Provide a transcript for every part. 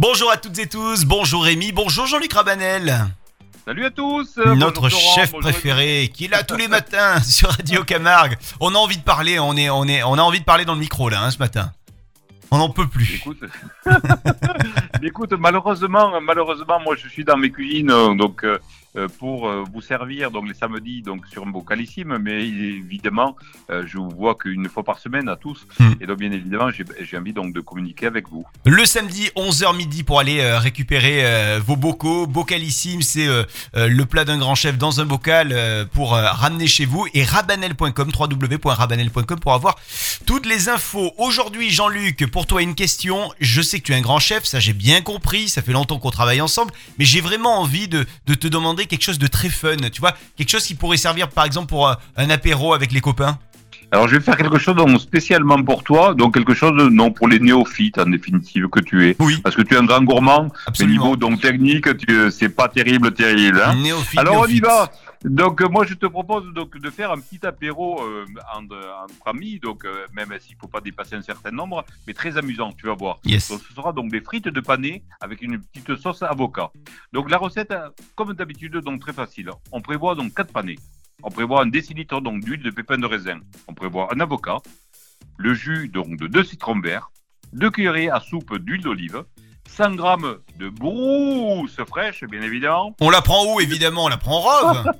Bonjour à toutes et tous, bonjour Rémi, bonjour Jean-Luc Rabanel. Salut à tous Notre Bonjour Florent, chef préféré, qui est là tous les matins sur Radio Camargue. On a envie de parler, on, est, on, est, on a envie de parler dans le micro là, hein, ce matin. On n'en peut plus. Écoute, écoute, malheureusement, malheureusement, moi je suis dans mes cuisines, euh, donc euh, euh, pour euh, vous servir donc les samedis donc sur un vocalissime, mais évidemment, euh, je vous vois qu'une fois par semaine à tous, Hmm. et donc bien évidemment, j'ai j'ai envie donc de communiquer avec vous. Le samedi 11h midi pour aller récupérer vos bocaux. Bocalissime, c'est euh, euh, le plat d'un grand chef dans un bocal pour ramener chez vous. Et rabanel.com, www.rabanel.com pour avoir toutes les infos. Aujourd'hui, Jean-Luc, pour toi une question. Je sais que tu es un grand chef, ça j'ai bien compris, ça fait longtemps qu'on travaille ensemble, mais j'ai vraiment envie de, de te demander quelque chose de très fun. Tu vois, quelque chose qui pourrait servir par exemple pour euh, un apéro avec les copains. Alors je vais faire quelque chose donc spécialement pour toi, donc quelque chose de, non pour les néophytes en définitive que tu es, Oui, parce que tu es un grand gourmand, mais absolument. niveau donc technique, tu- c'est pas terrible, terrible. Hein Néophyte, Alors on y va. Donc euh, moi je te propose donc de faire un petit apéro euh, entre, entre amis, donc euh, même s'il faut pas dépasser un certain nombre, mais très amusant, tu vas voir. Yes. Donc ce sera donc des frites de panais avec une petite sauce avocat. Donc la recette, euh, comme d'habitude, donc très facile. On prévoit donc quatre panais. On prévoit un décilitre donc d'huile de pépins de raisin. On prévoit un avocat, le jus donc de deux citrons verts, deux cuillerées à soupe d'huile d'olive, 100 grammes de brousse fraîche, bien évidemment, On la prend où évidemment? On la prend en rove.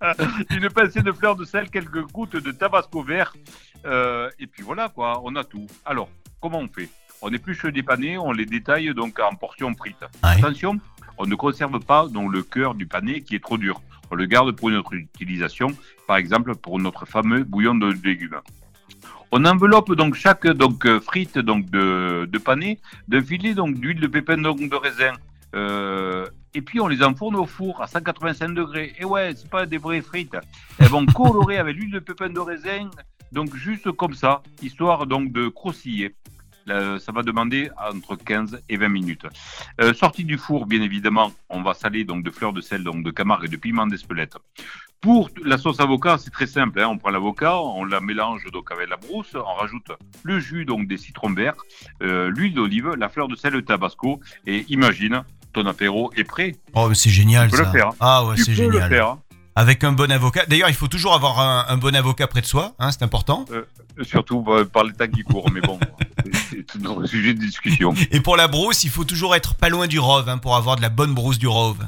une pincée de fleurs de sel, quelques gouttes de tabasco vert, euh, et puis voilà quoi, on a tout. Alors, comment on fait? On épluche des panais, on les détaille donc en portions frites. Ouais. Attention, on ne conserve pas donc le cœur du pané qui est trop dur. On le garde pour une autre utilisation, par exemple pour notre fameux bouillon de légumes. On enveloppe donc chaque donc euh, frite donc de, de pané d'un filet donc d'huile de pépins donc, de raisin. Euh, et puis on les enfourne au four à 185 degrés. Et ouais, c'est pas des vraies frites. Elles vont colorer avec l'huile de pépins de raisin, donc juste comme ça, histoire donc de croustiller. Ça va demander entre 15 et 20 minutes. Euh, sortie du four, bien évidemment, on va saler donc de fleurs de sel, donc de camargue et de piment d'Espelette. Pour la sauce avocat, c'est très simple. hein. On prend l'avocat, on la mélange donc avec la brousse, on rajoute le jus donc des citrons verts, euh, l'huile d'olive, la fleur de sel, le tabasco, et imagine, ton apéro est prêt. Oh, c'est génial Tu peux ça. le faire. Ah ouais, c'est le génial. faire. hein. Avec un bon avocat. D'ailleurs, il faut toujours avoir un, un bon avocat près de soi, hein, c'est important. Surtout euh, par les temps qui courent, mais bon, c'est- c'est un sujet de discussion. Et pour la brousse, il faut toujours être pas loin du rove hein, pour avoir de la bonne brousse du rove.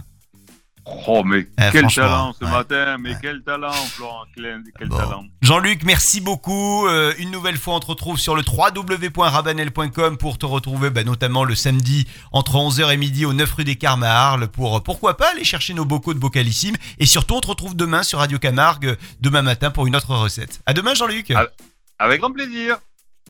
Oh, mais Eh, quel talent ce ouais. matin, mais Ouais. quel talent, Florent Klein, quel Bon. talent. Jean-Luc, merci beaucoup. Euh, une nouvelle fois, on te retrouve sur le www.rabanel.com pour te retrouver bah, notamment le samedi entre 11h et midi au 9 rue des Carmes à Arles pour euh, pourquoi pas aller chercher nos bocaux de bocalissime. Et surtout, on te retrouve demain sur Radio Camargue, demain matin pour une autre recette. À demain, Jean-Luc. Avec grand plaisir.